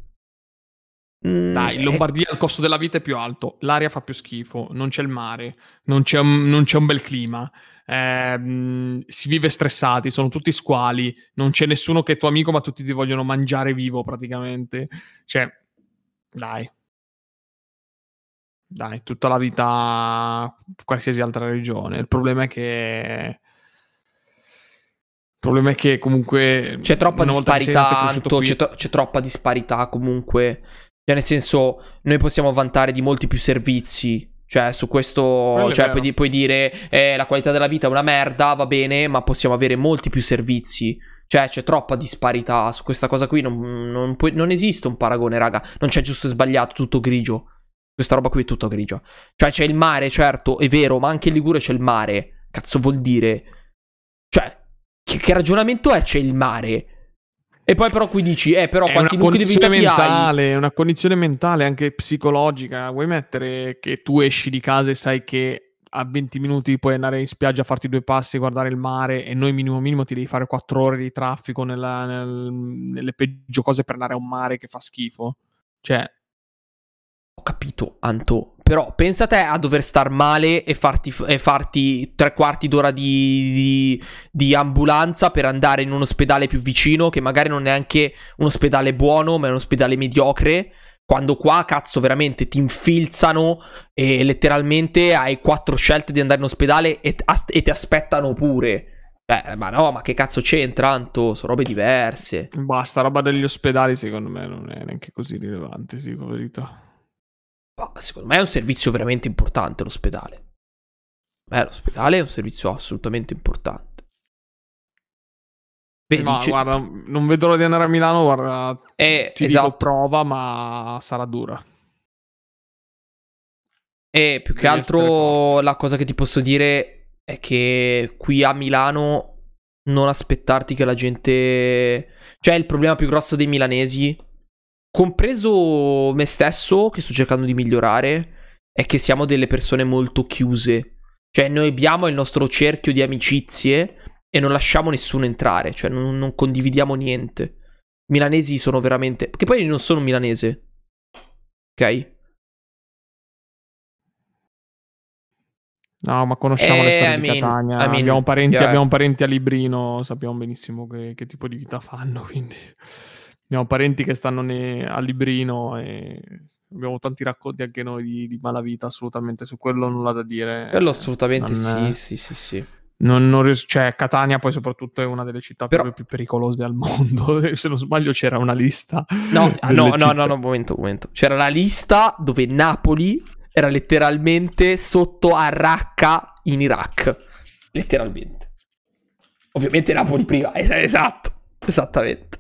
Mm, Dai, in Lombardia il costo della vita è più alto, l'aria fa più schifo, non c'è il mare, non c'è un, non c'è un bel clima, eh, si vive stressati, sono tutti squali, non c'è nessuno che è tuo amico, ma tutti ti vogliono mangiare vivo praticamente. Cioè, dai. Dai, tutta la vita, qualsiasi altra regione. Il problema è che... Il problema è che comunque... C'è troppa disparità, Anto, c'è, to- c'è troppa disparità comunque. Cioè, nel senso, noi possiamo vantare di molti più servizi. Cioè, su questo, cioè, puoi, puoi, dire eh, la qualità della vita è una merda, va bene, ma possiamo avere molti più servizi. Cioè, c'è troppa disparità su questa cosa qui. Non, non, puoi, non esiste un paragone, raga. Non c'è giusto e sbagliato, tutto grigio. Questa roba qui è tutta grigia. Cioè, c'è il mare, certo, è vero, ma anche in Ligure c'è il mare. Cazzo vuol dire? Cioè, che, che ragionamento è c'è il mare? E poi però qui dici, eh però è quanti nuclei di vita mentale, È una condizione mentale, anche psicologica. Vuoi mettere che tu esci di casa e sai che a 20 minuti puoi andare in spiaggia a farti due passi, guardare il mare e noi minimo minimo ti devi fare 4 ore di traffico nella, nel, nelle peggio cose per andare a un mare che fa schifo. Cioè... Capito, Anto. Però pensa te a dover star male e farti, e farti tre quarti d'ora di, di, di, ambulanza per andare in un ospedale più vicino, che magari non è neanche un ospedale buono, ma è un ospedale mediocre quando qua, cazzo, veramente ti infilzano e letteralmente hai quattro scelte di andare in ospedale e, e ti aspettano pure. Eh, ma no, ma che cazzo c'entra, Anto? Sono robe diverse. Basta, roba degli ospedali secondo me non è neanche così rilevante, dico la verità. Secondo me è un servizio veramente importante l'ospedale. Beh, l'ospedale è un servizio assolutamente importante. Vedi, ma c- guarda, non vedo l'ora di andare a Milano, guarda, eh, ti esatto. dico prova, ma sarà dura. E più che altro la cosa che ti posso dire è che qui a Milano non aspettarti che la gente... Cioè il problema più grosso dei milanesi, compreso me stesso, che sto cercando di migliorare, è che siamo delle persone molto chiuse. Cioè noi abbiamo il nostro cerchio di amicizie e non lasciamo nessuno entrare, cioè non, non condividiamo niente. Milanesi sono veramente... Che poi non sono milanese. Ok? No, ma conosciamo eh, le storie I di Catania. I mean, abbiamo, parenti, yeah. abbiamo, parenti, a Librino, sappiamo benissimo che, che, tipo di vita fanno. Quindi abbiamo parenti che stanno ne, a Librino e abbiamo tanti racconti anche noi di, di malavita. Assolutamente su quello nulla da dire. Quello assolutamente non, sì, sì, sì, sì. Non, non ries- cioè, Catania poi soprattutto è una delle città Però... più pericolose al mondo. Se non sbaglio c'era una lista. No, no, no, no, no, un momento, un momento. C'era la lista dove Napoli era letteralmente sotto a Raqqa in Iraq. Letteralmente. Ovviamente Napoli prima, esatto. Esattamente.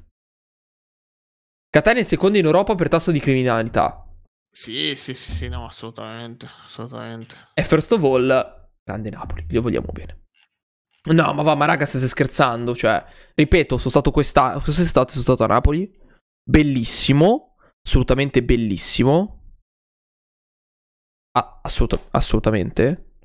Catania è il secondo in Europa per tasso di criminalità. Sì, sì, sì, sì, no, assolutamente, assolutamente. E first of all, grande Napoli, lo vogliamo bene. No, ma va, ma raga, state scherzando, cioè, ripeto, sono stato quest'anno, quest'estate sono stato a Napoli, bellissimo, assolutamente bellissimo, Assolut- assolutamente.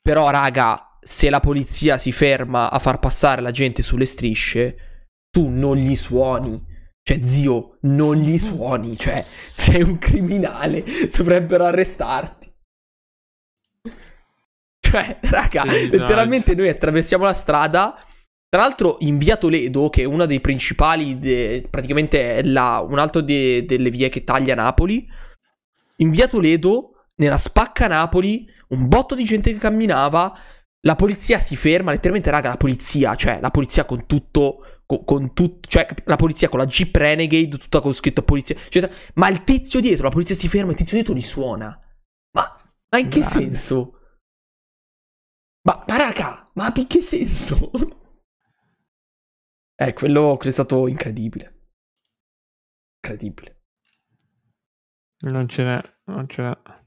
Però, raga, se la polizia si ferma a far passare la gente sulle strisce, tu non gli suoni. Cioè, zio, non gli suoni. Cioè, sei un criminale. Dovrebbero arrestarti. Cioè, raga, sì, letteralmente noi attraversiamo la strada. Tra l'altro, in via Toledo, che è una dei principali, de- praticamente è la, un altro de- delle vie che taglia Napoli. In via Toledo nella spacca Napoli, un botto di gente che camminava, la polizia si ferma, letteralmente raga, la polizia, cioè la polizia con tutto, con, con tutto, cioè la polizia con la Jeep Renegade, tutta con scritto polizia, cioè, ma il tizio dietro, la polizia si ferma, il tizio dietro li suona. Ma, ma in che Grande. senso? Ma, ma raga, ma in che senso? eh, quello, quello è stato incredibile. Incredibile. Non ce n'è, non ce n'è.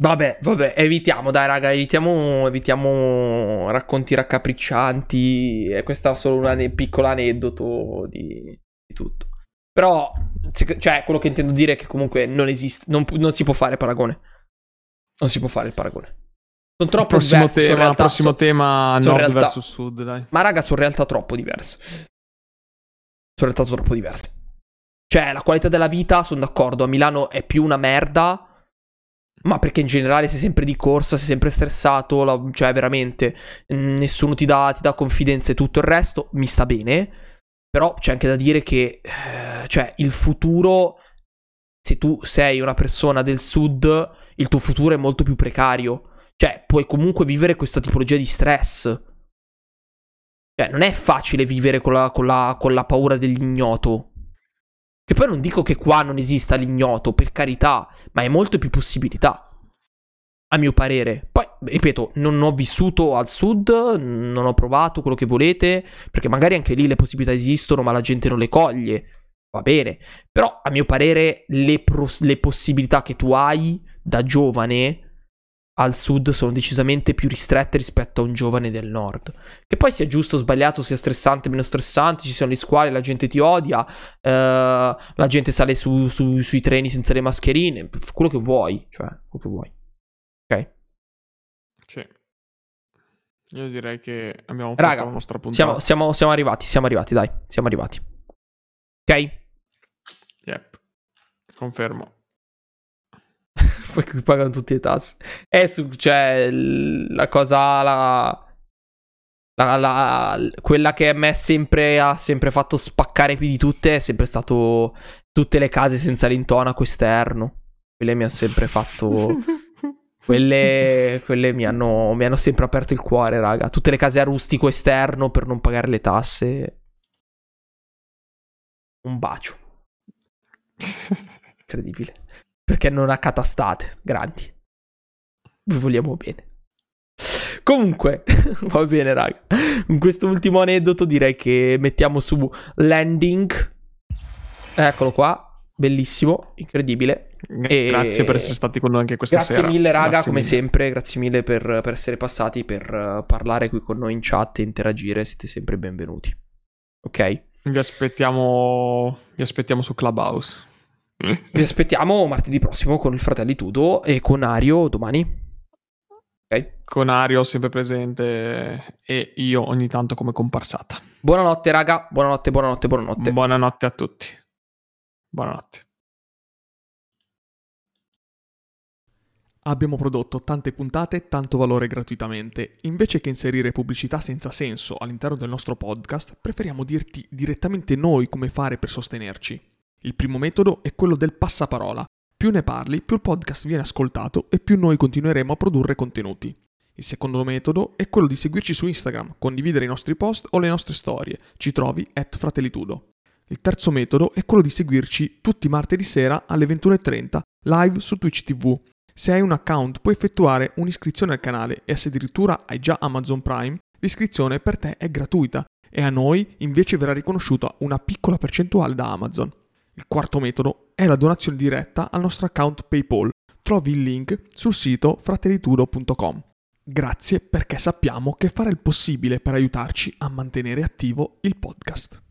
Vabbè, vabbè, evitiamo, dai raga, evitiamo, evitiamo racconti raccapriccianti. E questo è solo un ane- piccolo aneddoto di, di, tutto. Però, cioè, quello che intendo dire è che comunque non esiste, non, non si può fare paragone. Non si può fare il paragone. Sono troppo prossimo diversi. Tema, realtà, prossimo so, tema nord realtà, versus sud, dai. Ma raga, sono realtà troppo diverse. Sono realtà troppo diverse. Cioè, la qualità della vita, sono d'accordo, a Milano è più una merda ma perché in generale sei sempre di corsa, sei sempre stressato, la, cioè veramente nessuno ti dà, ti dà confidenza e tutto il resto, mi sta bene. Però c'è anche da dire che, eh, cioè, il futuro, se tu sei una persona del sud, il tuo futuro è molto più precario. Cioè, puoi comunque vivere questa tipologia di stress. Cioè, non è facile vivere con la, con la, con la paura dell'ignoto. Che poi non dico che qua non esista l'ignoto, per carità, ma è molto più possibilità. A mio parere. Poi, ripeto, non ho vissuto al sud, non ho provato quello che volete, perché magari anche lì le possibilità esistono, ma la gente non le coglie. Va bene. Però, a mio parere, le, pros- le possibilità che tu hai da giovane al sud sono decisamente più ristrette rispetto a un giovane del nord. Che poi sia giusto o sbagliato, sia stressante o meno stressante, ci sono gli squali, la gente ti odia, eh, la gente sale su, su, sui treni senza le mascherine, quello che vuoi, cioè, quello che vuoi. Ok? Sì. Io direi che abbiamo Raga, fatto la nostra puntata. Siamo, siamo, siamo arrivati, siamo arrivati, dai, siamo arrivati. Ok? Yep. Confermo poi qui pagano tutte le tasse. È su, cioè, la cosa, la, la, la, quella che a me sempre, ha sempre fatto spaccare più di tutte è sempre stato tutte le case senza l'intonaco esterno. Quelle mi ha sempre fatto... Quelle, quelle mi, hanno, mi hanno sempre aperto il cuore, raga. Tutte le case a rustico esterno per non pagare le tasse. Un bacio. Incredibile perché non accatastate, grandi. Vi vogliamo bene. Comunque, va bene, raga. Con questo ultimo aneddoto direi che mettiamo su landing. Eccolo qua. Bellissimo, incredibile. E... Grazie per essere stati con noi anche questa grazie sera. Mille, raga, grazie come mille. sempre. Grazie mille per, per essere passati, per uh, parlare qui con noi in chat e interagire. Siete sempre benvenuti. Ok? Vi aspettiamo, vi aspettiamo su Clubhouse. Vi aspettiamo martedì prossimo con il Fratelli Tudo e con Ario domani. Okay. Con Ario sempre presente e io ogni tanto come comparsata. Buonanotte raga, buonanotte, buonanotte, buonanotte. Buonanotte a tutti. Buonanotte. Abbiamo prodotto tante puntate tanto valore gratuitamente. Invece che inserire pubblicità senza senso all'interno del nostro podcast, preferiamo dirti direttamente noi come fare per sostenerci. Il primo metodo è quello del passaparola. Più ne parli, più il podcast viene ascoltato e più noi continueremo a produrre contenuti. Il secondo metodo è quello di seguirci su Instagram, condividere i nostri post o le nostre storie. Ci trovi at fratellitudo. Il terzo metodo è quello di seguirci tutti martedì sera alle 21.30 live su Twitch TV. Se hai un account puoi effettuare un'iscrizione al canale e se addirittura hai già Amazon Prime, l'iscrizione per te è gratuita e a noi invece verrà riconosciuta una piccola percentuale da Amazon. Il quarto metodo è la donazione diretta al nostro account PayPal. Trovi il link sul sito fratellitudo.com. Grazie perché sappiamo che fare il possibile per aiutarci a mantenere attivo il podcast.